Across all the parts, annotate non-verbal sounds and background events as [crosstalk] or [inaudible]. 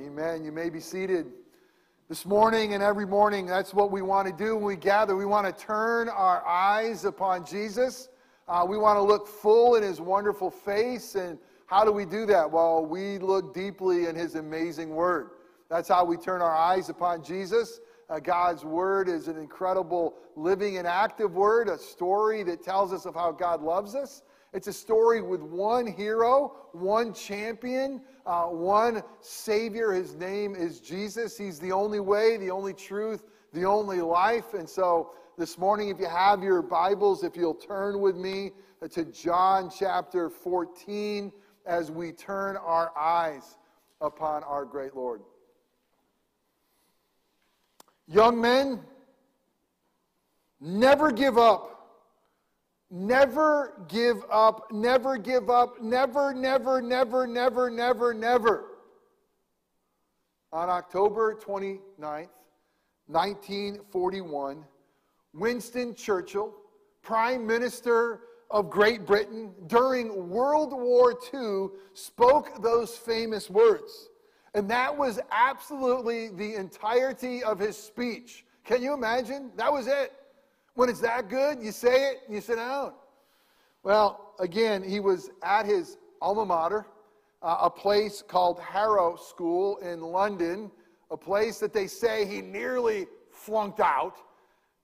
Amen. You may be seated. This morning and every morning, that's what we want to do when we gather. We want to turn our eyes upon Jesus. Uh, we want to look full in his wonderful face. And how do we do that? Well, we look deeply in his amazing word. That's how we turn our eyes upon Jesus. Uh, God's word is an incredible living and active word, a story that tells us of how God loves us. It's a story with one hero, one champion, uh, one Savior. His name is Jesus. He's the only way, the only truth, the only life. And so this morning, if you have your Bibles, if you'll turn with me to John chapter 14 as we turn our eyes upon our great Lord. Young men, never give up Never give up, never give up, never, never, never, never, never, never. On October 29th, 1941, Winston Churchill, Prime Minister of Great Britain during World War II, spoke those famous words. And that was absolutely the entirety of his speech. Can you imagine? That was it. When it's that good, you say it and you sit down. Well, again, he was at his alma mater, uh, a place called Harrow School in London, a place that they say he nearly flunked out.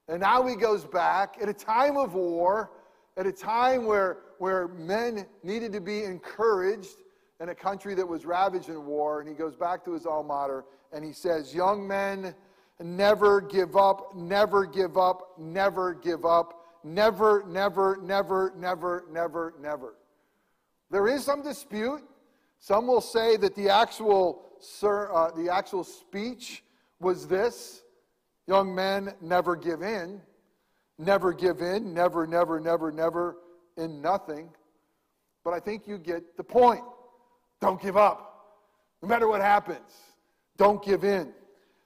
And now he goes back at a time of war, at a time where, where men needed to be encouraged in a country that was ravaged in war. And he goes back to his alma mater and he says, Young men, never give up, never give up, never give up, never, never, never, never, never, never. There is some dispute. Some will say that the actual, uh, the actual speech was this Young men, never give in. Never give in. Never, never, never, never in nothing. But I think you get the point. Don't give up. No matter what happens, don't give in.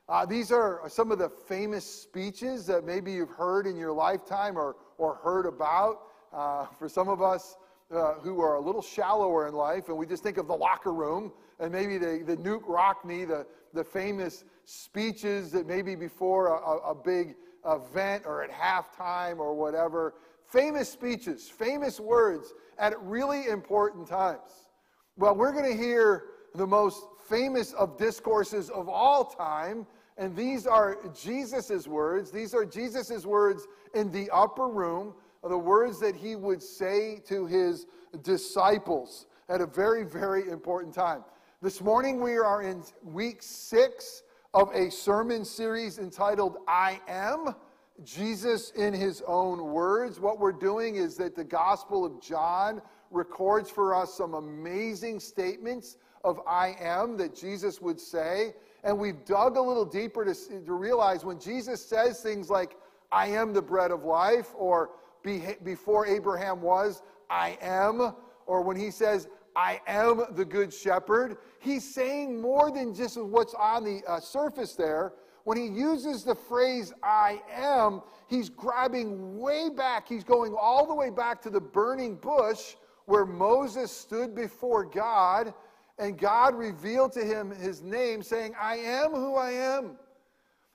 Uh, these are some of the famous speeches that maybe you've heard in your lifetime or, or heard about. Uh, for some of us uh, who are a little shallower in life, and we just think of the locker room and maybe the, the Knute Rockne, the, the famous speeches that maybe before a, a big event or at halftime or whatever. Famous speeches, famous words at really important times. Well, we're going to hear the most famous of discourses of all time. And these are Jesus' words. These are Jesus' words in the upper room, the words that he would say to his disciples at a very, very important time. This morning we are in week six of a sermon series entitled I Am. Jesus in his own words. What we're doing is that the Gospel of John records for us some amazing statements of I am that Jesus would say. And we've dug a little deeper to, to realize when Jesus says things like, I am the bread of life, or before Abraham was, I am, or when he says, I am the good shepherd, he's saying more than just what's on the uh, surface there. When he uses the phrase I am, he's grabbing way back. He's going all the way back to the burning bush where Moses stood before God and God revealed to him his name, saying, I am who I am.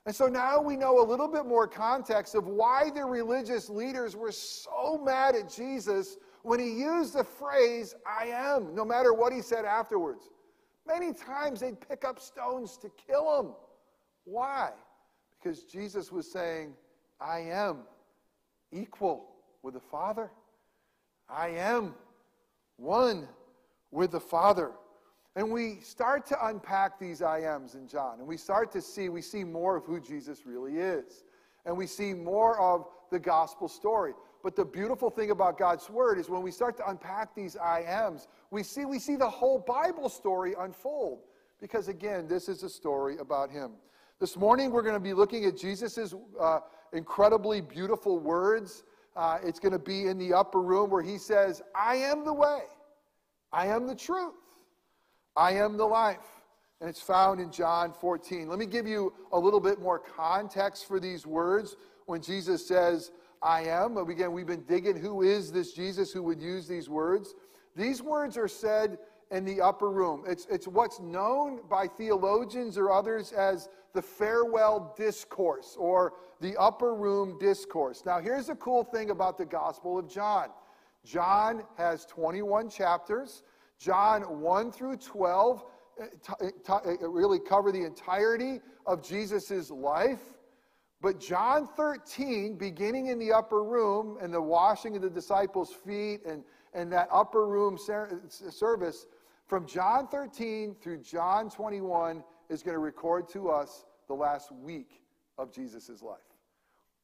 And so now we know a little bit more context of why the religious leaders were so mad at Jesus when he used the phrase, I am, no matter what he said afterwards. Many times they'd pick up stones to kill him. Why? Because Jesus was saying, I am equal with the Father. I am one with the Father. And we start to unpack these I ams in John, and we start to see, we see more of who Jesus really is. And we see more of the gospel story. But the beautiful thing about God's word is when we start to unpack these I ams, we see, we see the whole Bible story unfold. Because again, this is a story about him. This morning, we're going to be looking at Jesus' uh, incredibly beautiful words. Uh, it's going to be in the upper room where he says, I am the way, I am the truth, I am the life. And it's found in John 14. Let me give you a little bit more context for these words when Jesus says, I am. Again, we've been digging who is this Jesus who would use these words. These words are said in the upper room. It's, it's what's known by theologians or others as the farewell discourse or the upper room discourse. Now, here's the cool thing about the Gospel of John John has 21 chapters, John 1 through 12 uh, uh, uh, really cover the entirety of Jesus' life. But John 13, beginning in the upper room and the washing of the disciples' feet and, and that upper room service, from John 13 through John 21 is going to record to us the last week of Jesus' life.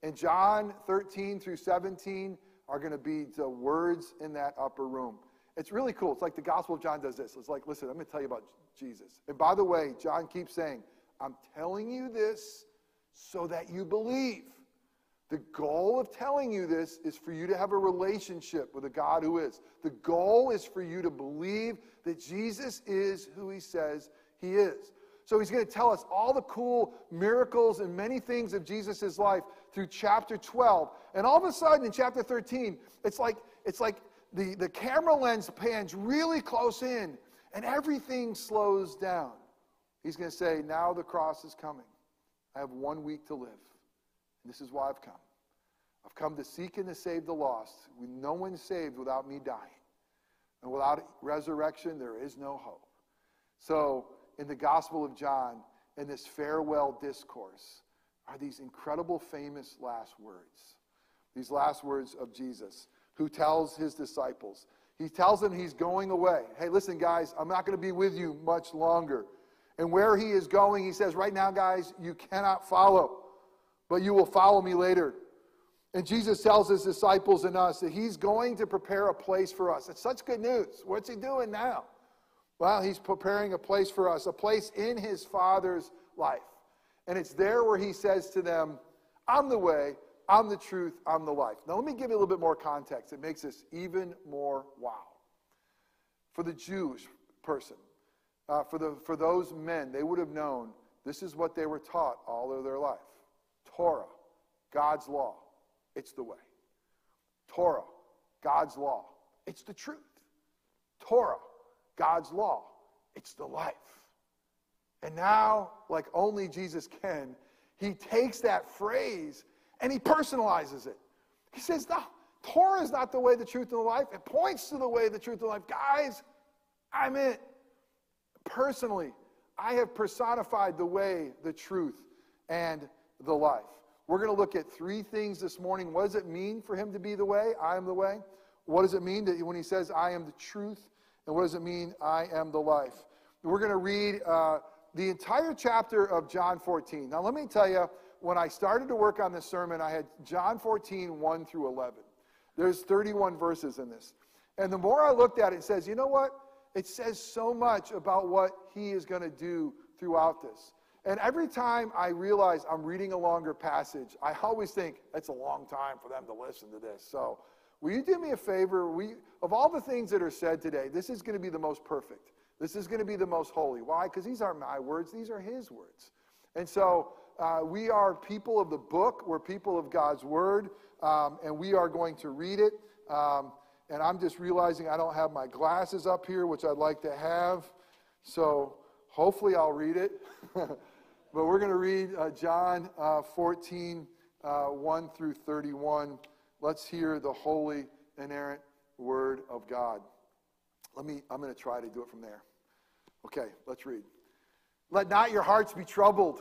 And John 13 through 17 are going to be the words in that upper room. It's really cool. It's like the Gospel of John does this. It's like, listen, I'm going to tell you about Jesus. And by the way, John keeps saying, I'm telling you this so that you believe. The goal of telling you this is for you to have a relationship with a God who is. The goal is for you to believe that Jesus is who he says he is. So he's going to tell us all the cool miracles and many things of Jesus' life through chapter 12. And all of a sudden in chapter 13, it's like, it's like the, the camera lens pans really close in and everything slows down. He's going to say, Now the cross is coming. I have one week to live. And this is why I've come. I've come to seek and to save the lost. No one's saved without me dying. And without resurrection, there is no hope. So, in the Gospel of John, in this farewell discourse, are these incredible, famous last words. These last words of Jesus, who tells his disciples, he tells them he's going away. Hey, listen, guys, I'm not going to be with you much longer. And where he is going, he says, right now, guys, you cannot follow, but you will follow me later. And Jesus tells his disciples and us that he's going to prepare a place for us. It's such good news. What's he doing now? Well, he's preparing a place for us, a place in his Father's life. And it's there where he says to them, I'm the way, I'm the truth, I'm the life. Now, let me give you a little bit more context. It makes this even more wow. For the Jewish person, uh, for, the, for those men, they would have known this is what they were taught all of their life Torah, God's law, it's the way. Torah, God's law, it's the truth. Torah, God's law, it's the life. And now, like only Jesus can, he takes that phrase and he personalizes it. He says, No, Torah is not the way, the truth, and the life. It points to the way, the truth, and the life. Guys, I'm it. Personally, I have personified the way, the truth, and the life. We're going to look at three things this morning. What does it mean for him to be the way? I am the way. What does it mean that when he says, I am the truth? And what does it mean, I am the life? We're going to read uh, the entire chapter of John 14. Now, let me tell you, when I started to work on this sermon, I had John 14, 1 through 11. There's 31 verses in this. And the more I looked at it, it says, you know what? It says so much about what he is going to do throughout this. And every time I realize I'm reading a longer passage, I always think it's a long time for them to listen to this. So, will you do me a favor? We, of all the things that are said today, this is going to be the most perfect. This is going to be the most holy. Why? Because these aren't my words, these are his words. And so, uh, we are people of the book, we're people of God's word, um, and we are going to read it. Um, and I'm just realizing I don't have my glasses up here, which I'd like to have. So hopefully I'll read it. [laughs] but we're going to read uh, John uh, 14, uh, 1 through 31. Let's hear the holy, inerrant word of God. Let me, I'm going to try to do it from there. Okay, let's read. Let not your hearts be troubled.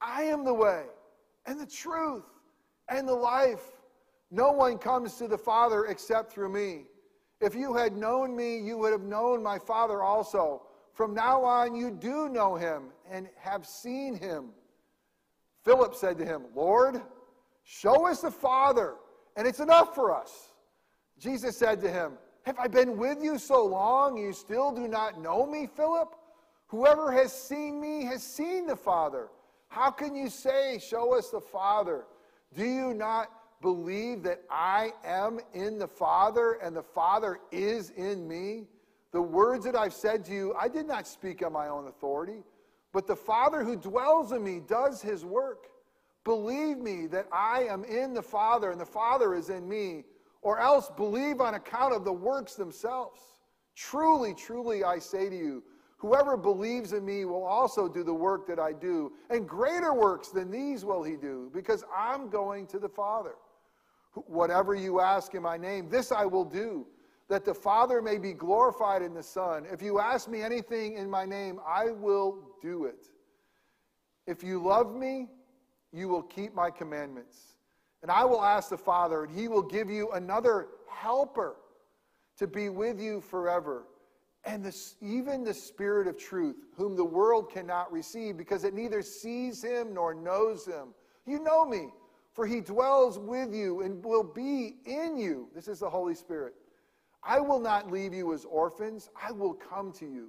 I am the way and the truth and the life. No one comes to the Father except through me. If you had known me, you would have known my Father also. From now on, you do know him and have seen him. Philip said to him, Lord, show us the Father, and it's enough for us. Jesus said to him, Have I been with you so long, you still do not know me, Philip? Whoever has seen me has seen the Father. How can you say, Show us the Father? Do you not believe that I am in the Father and the Father is in me? The words that I've said to you, I did not speak on my own authority, but the Father who dwells in me does his work. Believe me that I am in the Father and the Father is in me, or else believe on account of the works themselves. Truly, truly, I say to you, whoever believes in me will also do the work that I do, and greater works than these will he do, because I'm going to the Father. Whatever you ask in my name, this I will do, that the Father may be glorified in the Son. If you ask me anything in my name, I will do it. If you love me, you will keep my commandments. And I will ask the Father, and he will give you another helper to be with you forever. And this, even the Spirit of truth, whom the world cannot receive because it neither sees him nor knows him. You know me, for he dwells with you and will be in you. This is the Holy Spirit. I will not leave you as orphans, I will come to you.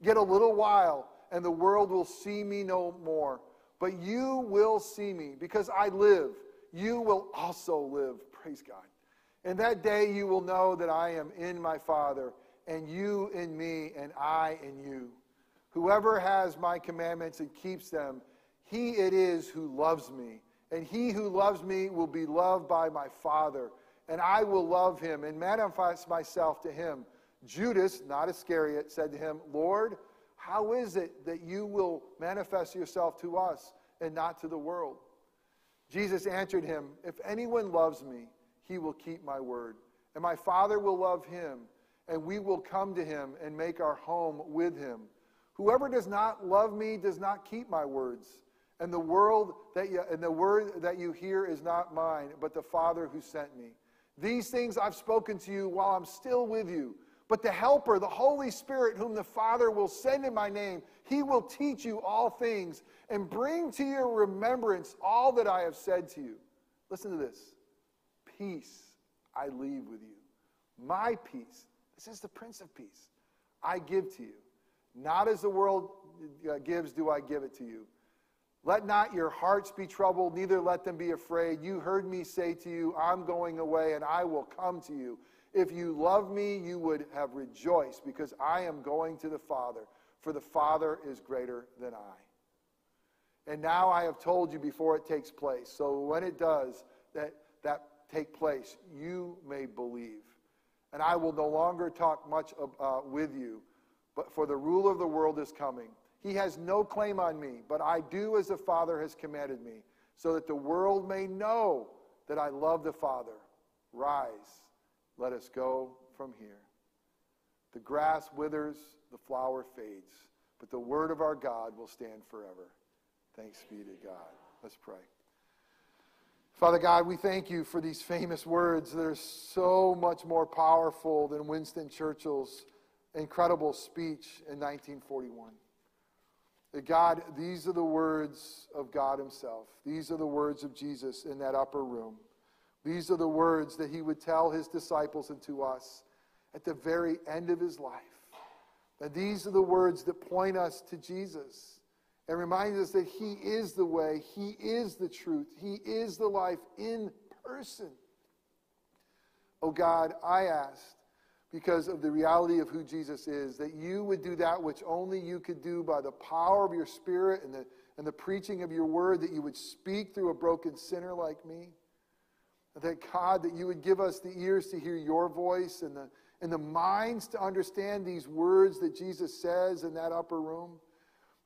Yet a little while, and the world will see me no more. But you will see me because I live. You will also live. Praise God. And that day you will know that I am in my Father, and you in me, and I in you. Whoever has my commandments and keeps them, he it is who loves me. And he who loves me will be loved by my Father, and I will love him and manifest myself to him. Judas, not Iscariot, said to him, Lord, how is it that you will manifest yourself to us and not to the world? Jesus answered him, If anyone loves me, he will keep my word. And my Father will love him, and we will come to him and make our home with him. Whoever does not love me does not keep my words. And the world that you, and the word that you hear is not mine, but the Father who sent me. These things I've spoken to you while I'm still with you. But the Helper, the Holy Spirit, whom the Father will send in my name, he will teach you all things and bring to your remembrance all that I have said to you. Listen to this Peace I leave with you. My peace, this is the Prince of Peace, I give to you. Not as the world uh, gives, do I give it to you. Let not your hearts be troubled, neither let them be afraid. You heard me say to you, I'm going away, and I will come to you. If you love me, you would have rejoiced because I am going to the Father, for the Father is greater than I. And now I have told you before it takes place. So when it does, that, that take place, you may believe. And I will no longer talk much uh, with you, but for the ruler of the world is coming. He has no claim on me, but I do as the Father has commanded me, so that the world may know that I love the Father. Rise. Let us go from here. The grass withers, the flower fades, but the word of our God will stand forever. Thanks be to God. Let's pray. Father God, we thank you for these famous words. They're so much more powerful than Winston Churchill's incredible speech in 1941. That God, these are the words of God Himself. These are the words of Jesus in that upper room. These are the words that he would tell his disciples and to us at the very end of his life. And these are the words that point us to Jesus and reminds us that he is the way, he is the truth, he is the life in person. Oh God, I asked because of the reality of who Jesus is, that you would do that which only you could do by the power of your Spirit and the, and the preaching of your word, that you would speak through a broken sinner like me. That God, that you would give us the ears to hear your voice and the, and the minds to understand these words that Jesus says in that upper room.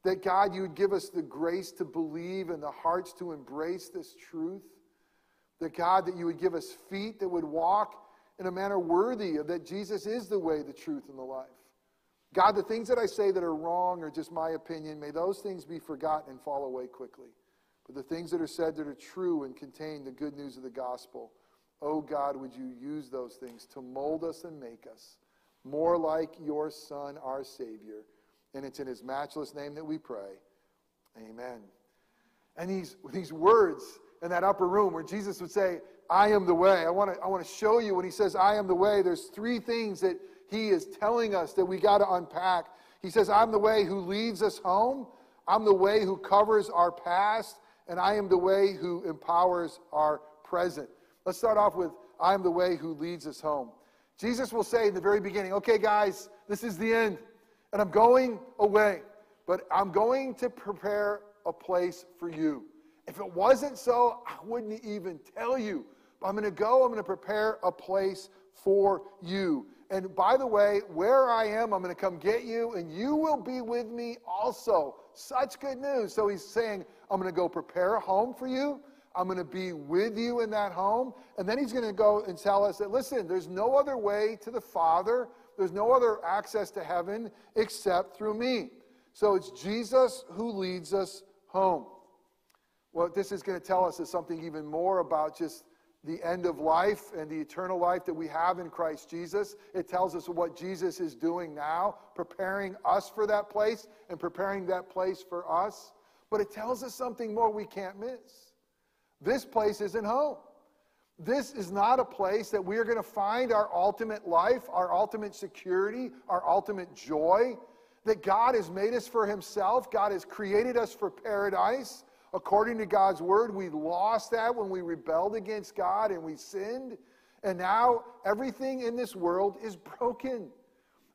That God, you would give us the grace to believe and the hearts to embrace this truth. That God, that you would give us feet that would walk in a manner worthy of that Jesus is the way, the truth, and the life. God, the things that I say that are wrong or just my opinion, may those things be forgotten and fall away quickly. But the things that are said that are true and contain the good news of the gospel, oh God, would you use those things to mold us and make us more like your Son, our Savior. And it's in his matchless name that we pray. Amen. And these, these words in that upper room where Jesus would say, I am the way. I want to I want to show you when he says I am the way, there's three things that he is telling us that we got to unpack. He says, I'm the way who leads us home. I'm the way who covers our past, and I am the way who empowers our present. Let's start off with I am the way who leads us home. Jesus will say in the very beginning, okay, guys, this is the end, and I'm going away, but I'm going to prepare a place for you. If it wasn't so, I wouldn't even tell you. But I'm going to go, I'm going to prepare a place for you. And by the way, where I am, I'm going to come get you, and you will be with me also. Such good news. So he's saying, I'm going to go prepare a home for you. I'm going to be with you in that home. And then he's going to go and tell us that, listen, there's no other way to the Father, there's no other access to heaven except through me. So it's Jesus who leads us home. What this is going to tell us is something even more about just the end of life and the eternal life that we have in Christ Jesus. It tells us what Jesus is doing now, preparing us for that place and preparing that place for us. But it tells us something more we can't miss. This place isn't home. This is not a place that we are going to find our ultimate life, our ultimate security, our ultimate joy. That God has made us for Himself. God has created us for paradise. According to God's word, we lost that when we rebelled against God and we sinned. And now everything in this world is broken.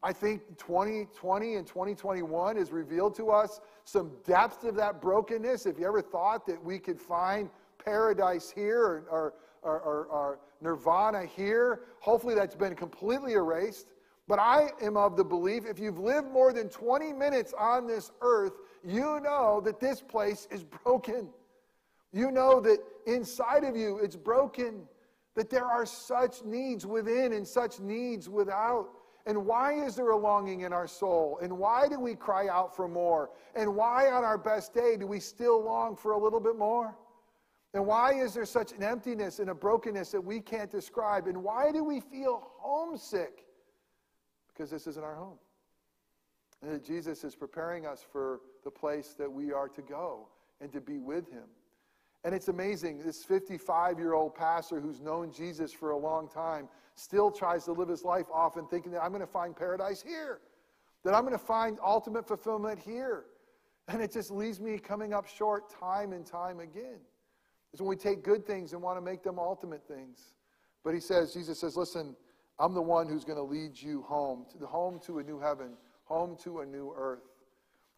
I think 2020 and 2021 has revealed to us some depth of that brokenness. If you ever thought that we could find paradise here or, or, or, nirvana here, hopefully that's been completely erased. But I am of the belief if you've lived more than 20 minutes on this earth, you know that this place is broken. You know that inside of you it's broken, that there are such needs within and such needs without. And why is there a longing in our soul? And why do we cry out for more? And why on our best day do we still long for a little bit more? And why is there such an emptiness and a brokenness that we can't describe? And why do we feel homesick? Because this isn't our home. And that Jesus is preparing us for the place that we are to go and to be with him. And it's amazing, this 55 year old pastor who's known Jesus for a long time still tries to live his life often thinking that I'm going to find paradise here, that I'm going to find ultimate fulfillment here. And it just leaves me coming up short time and time again. It's when we take good things and want to make them ultimate things. But he says, Jesus says, listen, I'm the one who's going to lead you home, to the home to a new heaven, home to a new earth.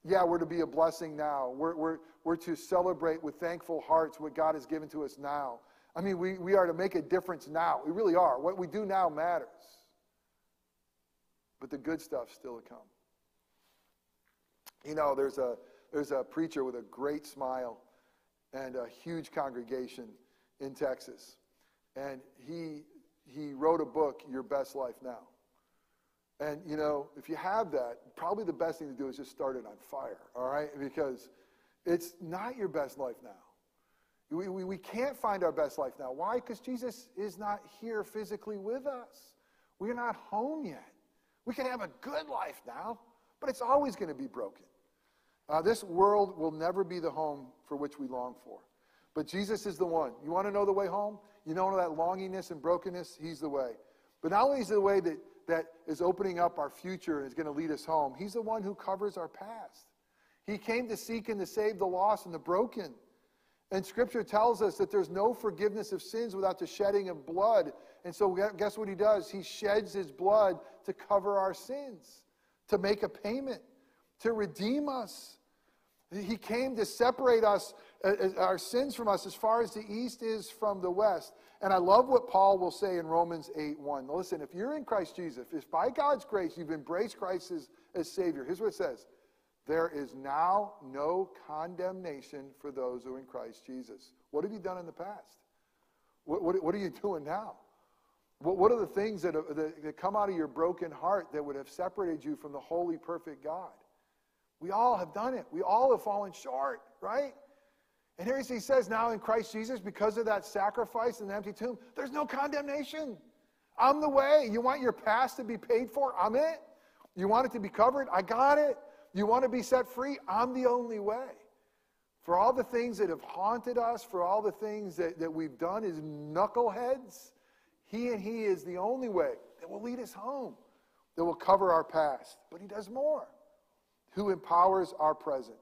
Yeah, we're to be a blessing now. We're, we're, we're to celebrate with thankful hearts what God has given to us now. I mean, we, we are to make a difference now. We really are. What we do now matters. But the good stuff still to come. You know, there's a, there's a preacher with a great smile and a huge congregation in Texas. And he, he wrote a book, Your Best Life Now. And, you know, if you have that, probably the best thing to do is just start it on fire, all right? Because it's not your best life now. We, we, we can't find our best life now. Why? Because Jesus is not here physically with us. We're not home yet. We can have a good life now, but it's always going to be broken. Uh, this world will never be the home for which we long for. But Jesus is the one. You want to know the way home? You know that longingness and brokenness? He's the way. But not only is the way that that is opening up our future and is going to lead us home. He's the one who covers our past. He came to seek and to save the lost and the broken. And scripture tells us that there's no forgiveness of sins without the shedding of blood. And so, guess what he does? He sheds his blood to cover our sins, to make a payment, to redeem us. He came to separate us, uh, uh, our sins from us, as far as the east is from the west. And I love what Paul will say in Romans 8 1. Listen, if you're in Christ Jesus, if by God's grace you've embraced Christ as, as Savior, here's what it says There is now no condemnation for those who are in Christ Jesus. What have you done in the past? What, what, what are you [laughs] doing now? What, what are the things that, that, that come out of your broken heart that would have separated you from the holy, perfect God? We all have done it. We all have fallen short, right? And here he says, now in Christ Jesus, because of that sacrifice in the empty tomb, there's no condemnation. I'm the way. You want your past to be paid for? I'm it. You want it to be covered? I got it. You want to be set free? I'm the only way. for all the things that have haunted us, for all the things that, that we've done as knuckleheads, He and He is the only way that will lead us home, that will cover our past. But He does more, who empowers our present.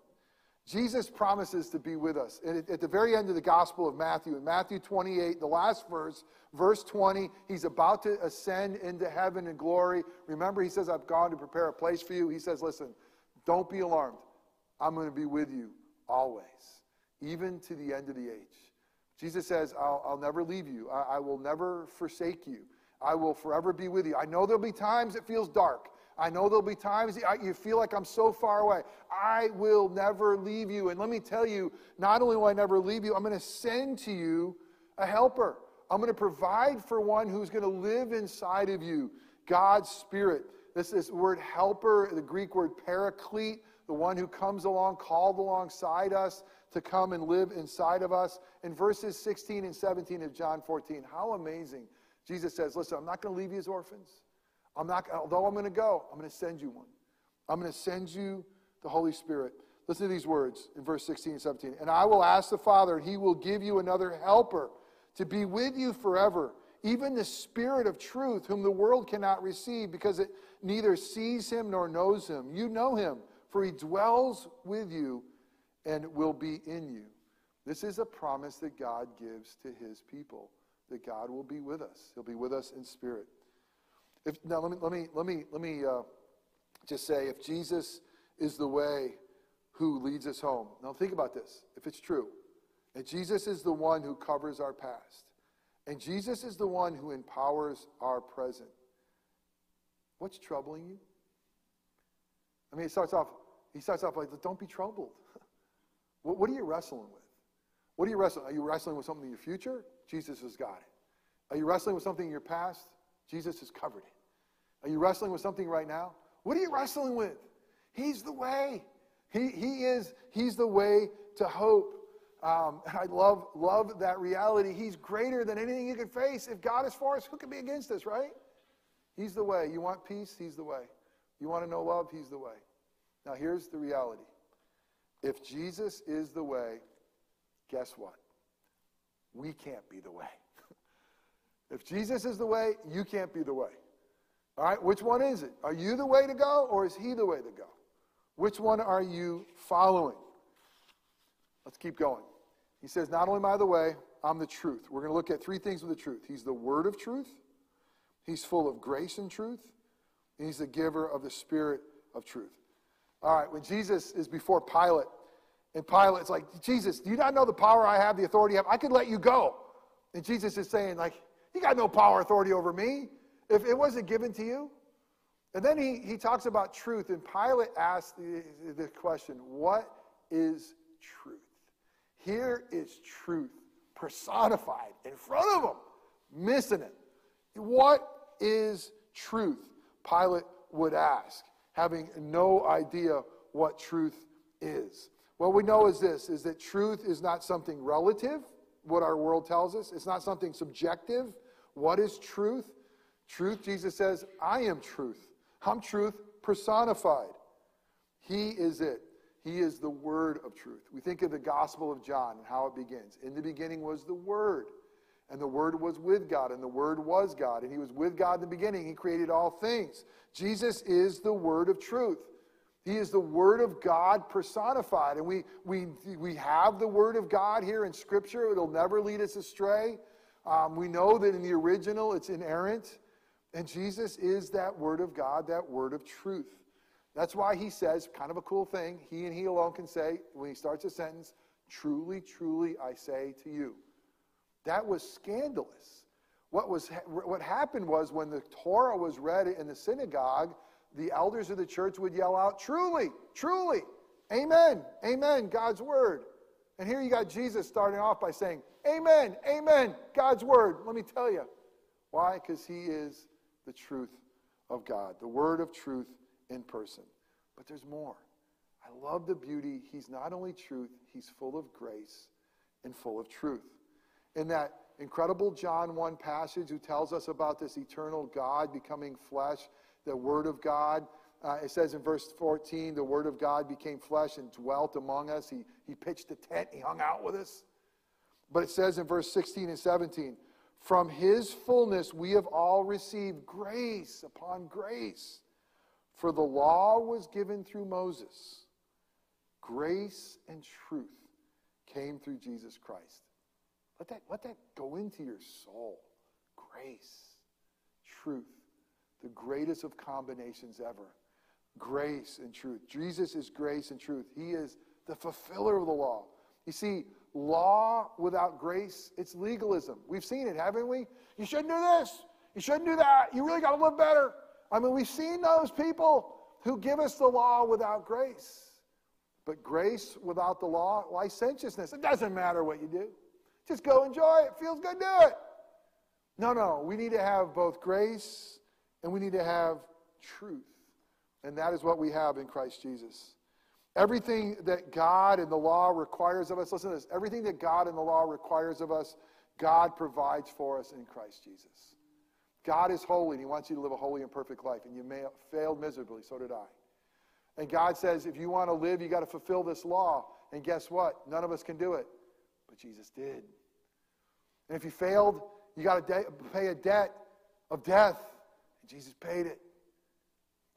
Jesus promises to be with us. And at the very end of the Gospel of Matthew, in Matthew 28, the last verse, verse 20, he's about to ascend into heaven in glory. Remember, he says, I've gone to prepare a place for you. He says, Listen, don't be alarmed. I'm going to be with you always, even to the end of the age. Jesus says, I'll, I'll never leave you, I, I will never forsake you. I will forever be with you. I know there'll be times it feels dark. I know there'll be times you feel like I'm so far away. I will never leave you. And let me tell you, not only will I never leave you, I'm going to send to you a helper. I'm going to provide for one who's going to live inside of you, God's Spirit. This is word helper, the Greek word paraclete, the one who comes along, called alongside us to come and live inside of us. In verses 16 and 17 of John 14, how amazing. Jesus says, Listen, I'm not going to leave you as orphans. I'm not, although I'm going to go, I'm going to send you one. I'm going to send you the Holy Spirit. Listen to these words in verse 16 and 17. And I will ask the Father, and he will give you another helper to be with you forever, even the Spirit of truth, whom the world cannot receive because it neither sees him nor knows him. You know him, for he dwells with you and will be in you. This is a promise that God gives to his people, that God will be with us. He'll be with us in spirit. If, now, let me, let me, let me, let me uh, just say if Jesus is the way who leads us home. Now, think about this. If it's true, and Jesus is the one who covers our past, and Jesus is the one who empowers our present, what's troubling you? I mean, he starts off, he starts off like, don't be troubled. [laughs] what, what are you wrestling with? What are you wrestling? Are you wrestling with something in your future? Jesus has got it. Are you wrestling with something in your past? Jesus has covered it. Are you wrestling with something right now? What are you wrestling with? He's the way. He, he is, he's the way to hope. Um, and I love, love that reality. He's greater than anything you could face. If God is for us, who can be against us, right? He's the way. You want peace? He's the way. You want to know love? He's the way. Now, here's the reality. If Jesus is the way, guess what? We can't be the way. If Jesus is the way, you can't be the way. All right, which one is it? Are you the way to go or is he the way to go? Which one are you following? Let's keep going. He says, Not only am I the way, I'm the truth. We're going to look at three things with the truth. He's the word of truth, he's full of grace and truth, and he's the giver of the spirit of truth. All right, when Jesus is before Pilate, and Pilate's like, Jesus, do you not know the power I have, the authority I have? I could let you go. And Jesus is saying, like, you got no power, authority over me if it wasn't given to you? And then he, he talks about truth, and Pilate asks the, the question, What is truth? Here is truth personified in front of him, missing it. What is truth? Pilate would ask, having no idea what truth is. What we know is this is that truth is not something relative, what our world tells us. It's not something subjective. What is truth? Truth, Jesus says, I am truth. I'm truth personified. He is it. He is the word of truth. We think of the Gospel of John and how it begins. In the beginning was the Word, and the Word was with God, and the Word was God, and He was with God in the beginning. He created all things. Jesus is the Word of truth. He is the Word of God personified. And we, we, we have the Word of God here in Scripture. It'll never lead us astray. Um, we know that in the original it's inerrant. And Jesus is that word of God, that word of truth. That's why he says, kind of a cool thing, he and he alone can say, when he starts a sentence, truly, truly, I say to you. That was scandalous. What, was, what happened was when the Torah was read in the synagogue, the elders of the church would yell out, truly, truly, amen, amen, God's word. And here you got Jesus starting off by saying, amen, amen, God's word. Let me tell you. Why? Because he is the truth of God, the word of truth in person. But there's more. I love the beauty. He's not only truth, he's full of grace and full of truth. In that incredible John 1 passage who tells us about this eternal God becoming flesh, the Word of God, Uh, it says in verse 14, the Word of God became flesh and dwelt among us. He, he pitched a tent, he hung out with us. But it says in verse 16 and 17, from his fullness we have all received grace upon grace. For the law was given through Moses, grace and truth came through Jesus Christ. Let that, let that go into your soul. Grace, truth, the greatest of combinations ever. Grace and truth. Jesus is grace and truth. He is the fulfiller of the law. You see, law without grace, it's legalism. We've seen it, haven't we? You shouldn't do this. You shouldn't do that. You really got to live better. I mean, we've seen those people who give us the law without grace. But grace without the law, licentiousness. It doesn't matter what you do. Just go enjoy it. Feels good, do it. No, no. We need to have both grace and we need to have truth. And that is what we have in Christ Jesus. Everything that God and the law requires of us, listen to this, everything that God and the law requires of us, God provides for us in Christ Jesus. God is holy and He wants you to live a holy and perfect life. And you may have failed miserably, so did I. And God says, if you want to live, you got to fulfill this law. And guess what? None of us can do it. But Jesus did. And if you failed, you got to de- pay a debt of death. And Jesus paid it.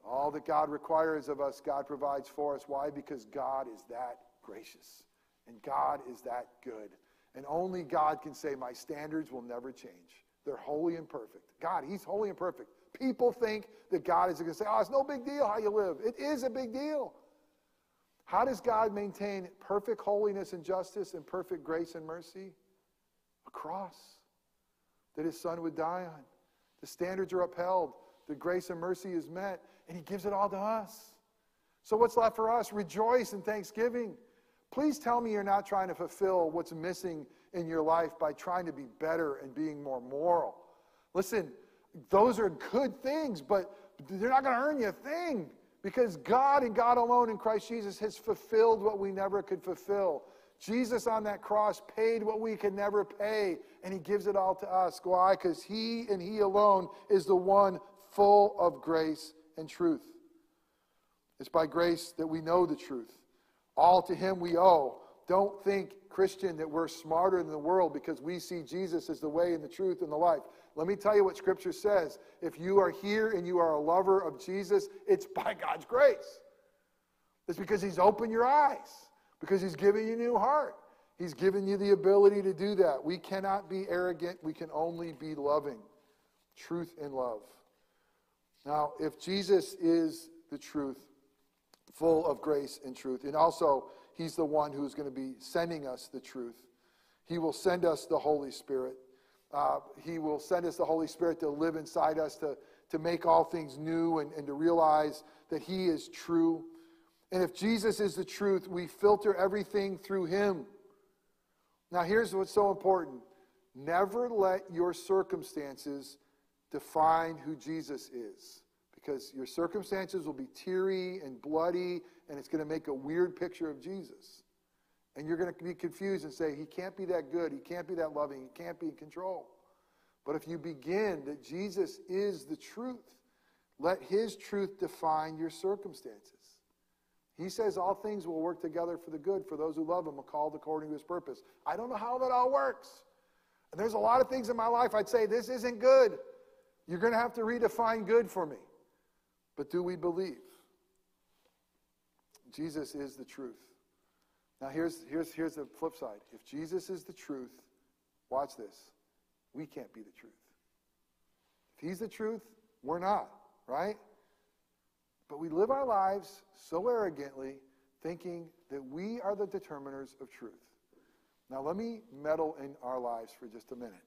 All that God requires of us, God provides for us. Why? Because God is that gracious. And God is that good. And only God can say, My standards will never change. They're holy and perfect. God, He's holy and perfect. People think that God is going to say, Oh, it's no big deal how you live. It is a big deal. How does God maintain perfect holiness and justice and perfect grace and mercy? A cross that His Son would die on. The standards are upheld, the grace and mercy is met, and He gives it all to us. So, what's left for us? Rejoice in thanksgiving. Please tell me you're not trying to fulfill what's missing in your life by trying to be better and being more moral. Listen, those are good things, but they're not going to earn you a thing because God and God alone in Christ Jesus has fulfilled what we never could fulfill. Jesus on that cross paid what we could never pay, and He gives it all to us. Why? Because He and He alone is the one full of grace and truth. It's by grace that we know the truth. All to Him we owe. Don't think, Christian, that we're smarter than the world because we see Jesus as the way and the truth and the life. Let me tell you what Scripture says. If you are here and you are a lover of Jesus, it's [laughs] by God's grace. It's because He's opened your eyes, because He's given you a new heart. He's given you the ability to do that. We cannot be arrogant, we can only be loving. Truth and love. Now, if Jesus is the truth, full of grace and truth, and also He's the one who's going to be sending us the truth. He will send us the Holy Spirit. Uh, he will send us the Holy Spirit to live inside us, to, to make all things new, and, and to realize that He is true. And if Jesus is the truth, we filter everything through Him. Now, here's what's so important never let your circumstances define who Jesus is because your circumstances will be teary and bloody, and it's going to make a weird picture of Jesus. And you're going to be confused and say, He can't be that good, He can't be that loving, He can't be in control. But if you begin that Jesus is the truth, let His truth define your circumstances. He says all things will work together for the good for those who love Him, called according to His purpose. I don't know how that all works. And there's a lot of things in my life I'd say, this isn't good. You're going to have to redefine good for me. But do we believe? Jesus is the truth. Now, here's, here's, here's the flip side. If Jesus is the truth, watch this. We can't be the truth. If he's the truth, we're not, right? But we live our lives so arrogantly, thinking that we are the determiners of truth. Now, let me meddle in our lives for just a minute.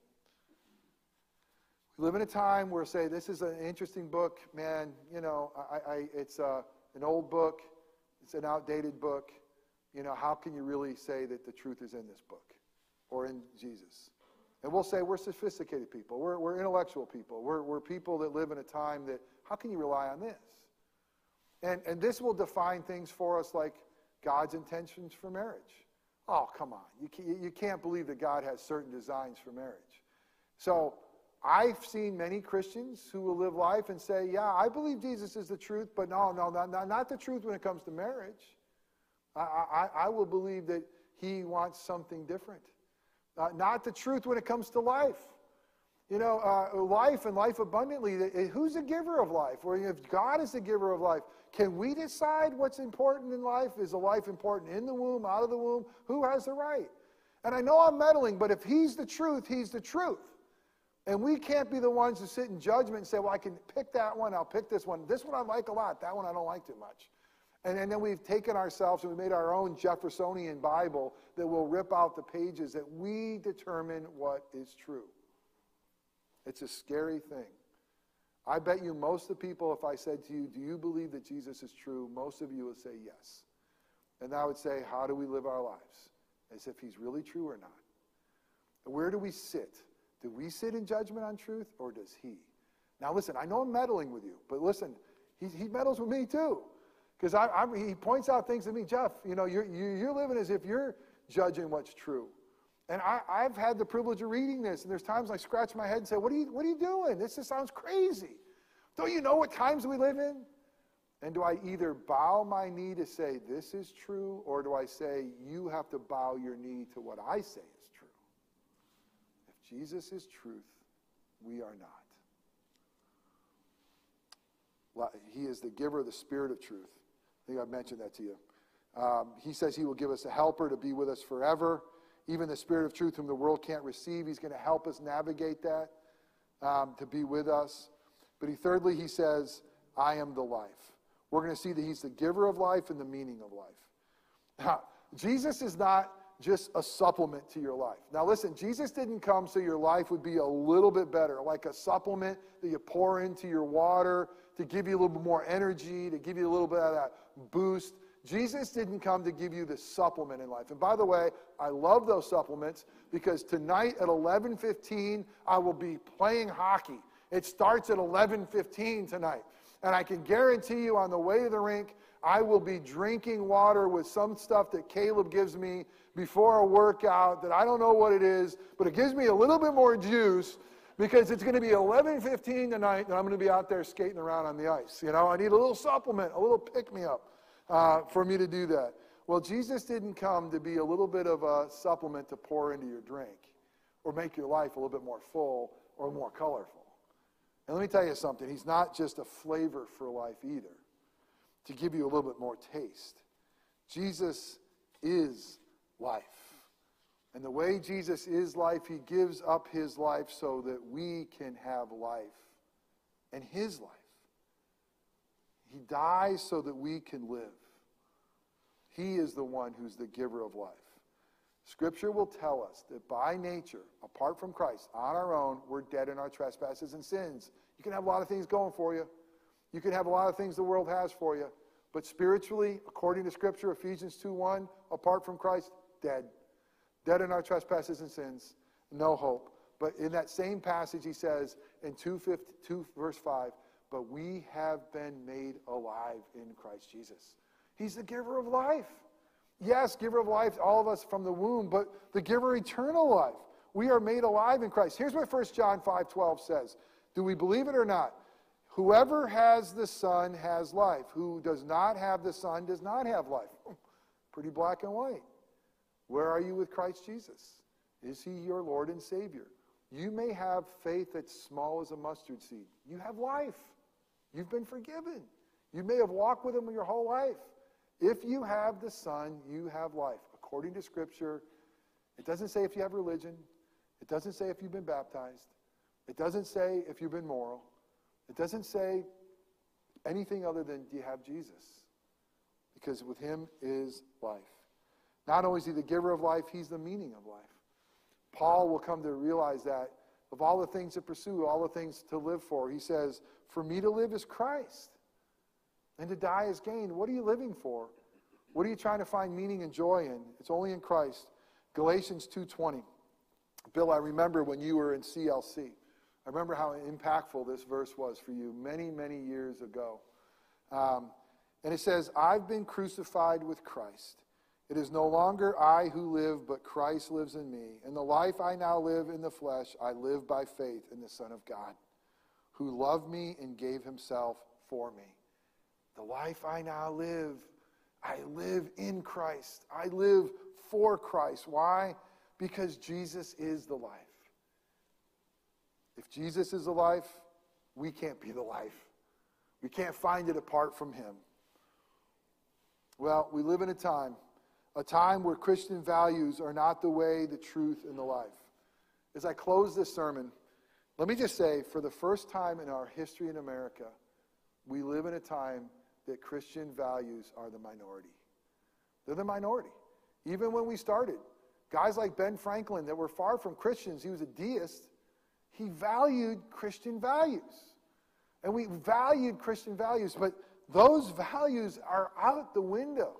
Live in a time where, say, this is an interesting book, man. You know, I, I, it's uh, an old book, it's an outdated book. You know, how can you really say that the truth is in this book or in Jesus? And we'll say we're sophisticated people, we're, we're intellectual people, we're, we're people that live in a time that, how can you rely on this? And, and this will define things for us like God's intentions for marriage. Oh, come on. You, can, you can't believe that God has certain designs for marriage. So I've seen many Christians who will live life and say, Yeah, I believe Jesus is the truth, but no, no, not, the truth when it comes to marriage. I, I, I will believe that he wants something different. Uh, not the truth when it comes to life. You know, uh, life and life abundantly. Who's the giver of life? Or if God is the giver of life, can we decide what's important in life? Is a life important in the womb, out of the womb? Who has the right? And I know I'm meddling, but if He's the truth, He's the truth. And we can't be the ones who sit in judgment and say, well, I can pick that one, I'll pick this one. This one I like a lot, that one I don't like too much. And, and then we've taken ourselves and we made our own Jeffersonian Bible that will rip out the pages that we determine what is true. It's a scary thing. I bet you most of the people, if I said to you, Do you believe that Jesus is true? Most of you would say yes. And I would say, How do we live our lives? As if he's really true or not. Where do we sit? Do we sit in judgment on truth or does he? Now, listen, I know I'm meddling with you, but listen, he, he meddles with me too. Because he points out things to me, Jeff, you know, you're, you're living as if you're judging what's true. And I, have had the privilege of reading this, and there's times I scratch my head and say, what are, you, what are you doing? This just sounds crazy. Don't you know what times we live in? And do I either bow my knee to say, this is true, or do I say, you have to bow your knee to what I say Jesus is truth, we are not. He is the giver of the Spirit of truth. I think I've mentioned that to you. Um, he says he will give us a helper to be with us forever even the Spirit of truth, whom the world can't receive. He's going to help us navigate that um, to be with us. But he, thirdly, he says, I am the life. We're going to see that he's the giver of life and the meaning of life. Now, [laughs] Jesus is not just a supplement to your life. Now, listen, Jesus didn't come so your life would be a little bit better, like a supplement that you pour into your water to give you a little bit more energy, to give you a little bit of that boost. Jesus didn't come to give you the supplement in life. And by the way, I love those supplements because tonight at 11:15 I will be playing hockey. It starts at 11:15 tonight. And I can guarantee you on the way to the rink, I will be drinking water with some stuff that Caleb gives me before a workout that I don't know what it is, but it gives me a little bit more juice because it's going to be 11:15 tonight and I'm going to be out there skating around on the ice. You know, I need a little supplement, a little pick me up uh, for me to do that. Well, Jesus didn't come to be a little bit of a supplement to pour into your drink or make your life a little bit more full or more colorful. And let me tell you something, He's not just a flavor for life either, to give you a little bit more taste. Jesus is life. And the way Jesus is life, He gives up His life so that we can have life and His life. He dies so that we can live. He is the one who's the giver of life. Scripture will tell us that by nature, apart from Christ, on our own, we're dead in our trespasses and sins. You can have a lot of things going for you. You can have a lot of things the world has for you. But spiritually, according to Scripture, Ephesians 2 1, apart from Christ, dead. Dead in our trespasses and sins. No hope. But in that same passage, he says in 2, 2 verse 5, but we have been made alive in Christ Jesus. He's the giver of life. Yes, giver of life, all of us from the womb, but the giver eternal life. We are made alive in Christ. Here's what 1 John 5 12 says. Do we believe it or not? Whoever has the Son has life. Who does not have the Son does not have life. [laughs] Pretty black and white. Where are you with Christ Jesus? Is he your Lord and Savior? You may have faith that's small as a mustard seed. You have life. You've been forgiven. You may have walked with him your whole life. If you have the Son, you have life. According to Scripture, it doesn't say if you have religion, it doesn't say if you've been baptized, it doesn't say if you've been moral, it doesn't say anything other than do you have Jesus? Because with him is life. Not only is he the giver of life, he's the meaning of life. Paul will come to realize that of all the things to pursue, all the things to live for, he says, For me to live is Christ, and to die is gain. What are you living for? What are you trying to find meaning and joy in? It's only in Christ. Galatians 2:20. Bill, I remember when you were in CLC. I remember how impactful this verse was for you many, many years ago. Um, and it says, I've been crucified with Christ. It is no longer I who live, but Christ lives in me. And the life I now live in the flesh, I live by faith in the Son of God, who loved me and gave himself for me. The life I now live, I live in Christ. I live for Christ. Why? Because Jesus is the life. If Jesus is the life, we can't be the life. We can't find it apart from him. Well, we live in a time, a time where Christian values are not the way, the truth, and the life. As I close this sermon, let me just say for the first time in our history in America, we live in a time that Christian values are the minority. They're the minority. Even when we started, guys like Ben Franklin that were far from Christians, he was a deist, he valued Christian values. And we valued Christian values, but those values are out the window.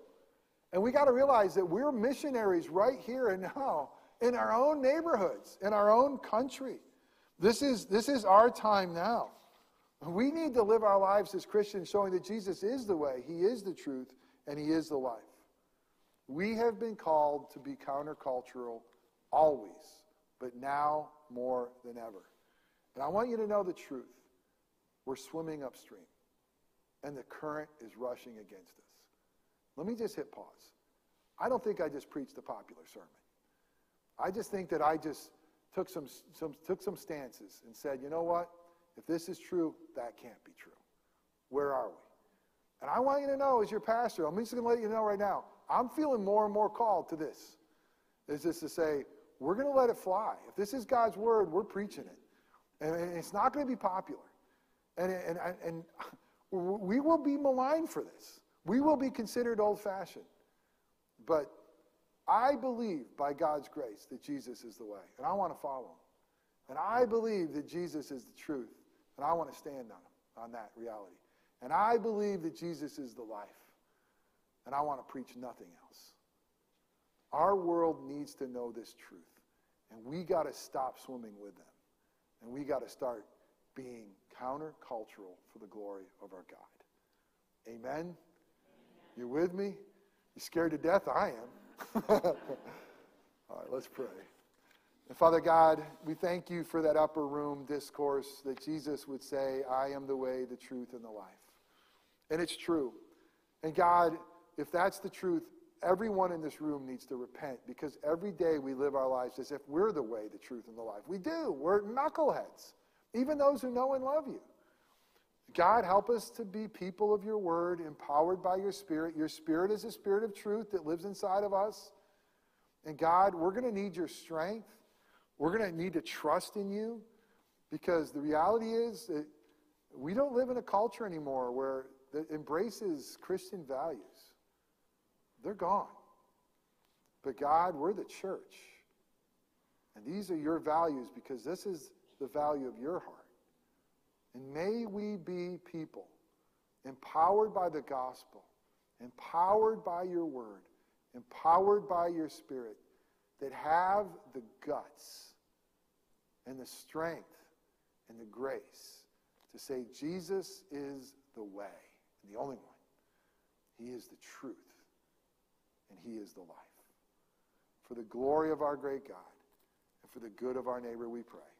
And we got to realize that we're missionaries right here and now in our own neighborhoods, in our own country. This is, this is our time now. We need to live our lives as Christians showing that Jesus is the way, He is the truth, and He is the life. We have been called to be countercultural always, but now more than ever. And I want you to know the truth. We're swimming upstream, and the current is rushing against us. Let me just hit pause. I don't think I just preached a popular sermon. I just think that I just took some, some, took some stances and said, you know what? If this is true, that can't be true. Where are we? And I want you to know, as your pastor, I'm just going to let you know right now, I'm feeling more and more called to this. Is this to say, we're going to let it fly. If this is God's word, we're preaching it. And it's not going to be popular. And, and, and [laughs] we will be maligned for this. We will be considered old fashioned. But I believe by God's grace that Jesus is the way, and I want to follow him. And I believe that Jesus is the truth, and I want to stand on him, on that reality. And I believe that Jesus is the life, and I want to preach nothing else. Our world needs to know this truth, and we got to stop swimming with them, and we got to start being countercultural for the glory of our God. Amen? Amen. You with me? You scared to death? I am. [laughs] All right, let's pray. And Father God, we thank you for that upper room discourse that Jesus would say, I am the way, the truth, and the life. And it's true. And God, if that's the truth, everyone in this room needs to repent because every day we live our lives as if we're the way, the truth, and the life. We do. We're knuckleheads even those who know and love you. God, help us to be people of your word, empowered by your spirit. Your spirit is a spirit of truth that lives inside of us. And God, we're going to need your strength. We're going to need to trust in you because the reality is that we don't live in a culture anymore where that embraces Christian values. They're gone. But God, we're the church. And these are your values because this is the value of your heart. And may we be people empowered by the gospel, empowered by your word, empowered by your spirit, that have the guts and the strength and the grace to say, Jesus is the way, and the only one. He is the truth, and He is the life. For the glory of our great God, and for the good of our neighbor, we pray.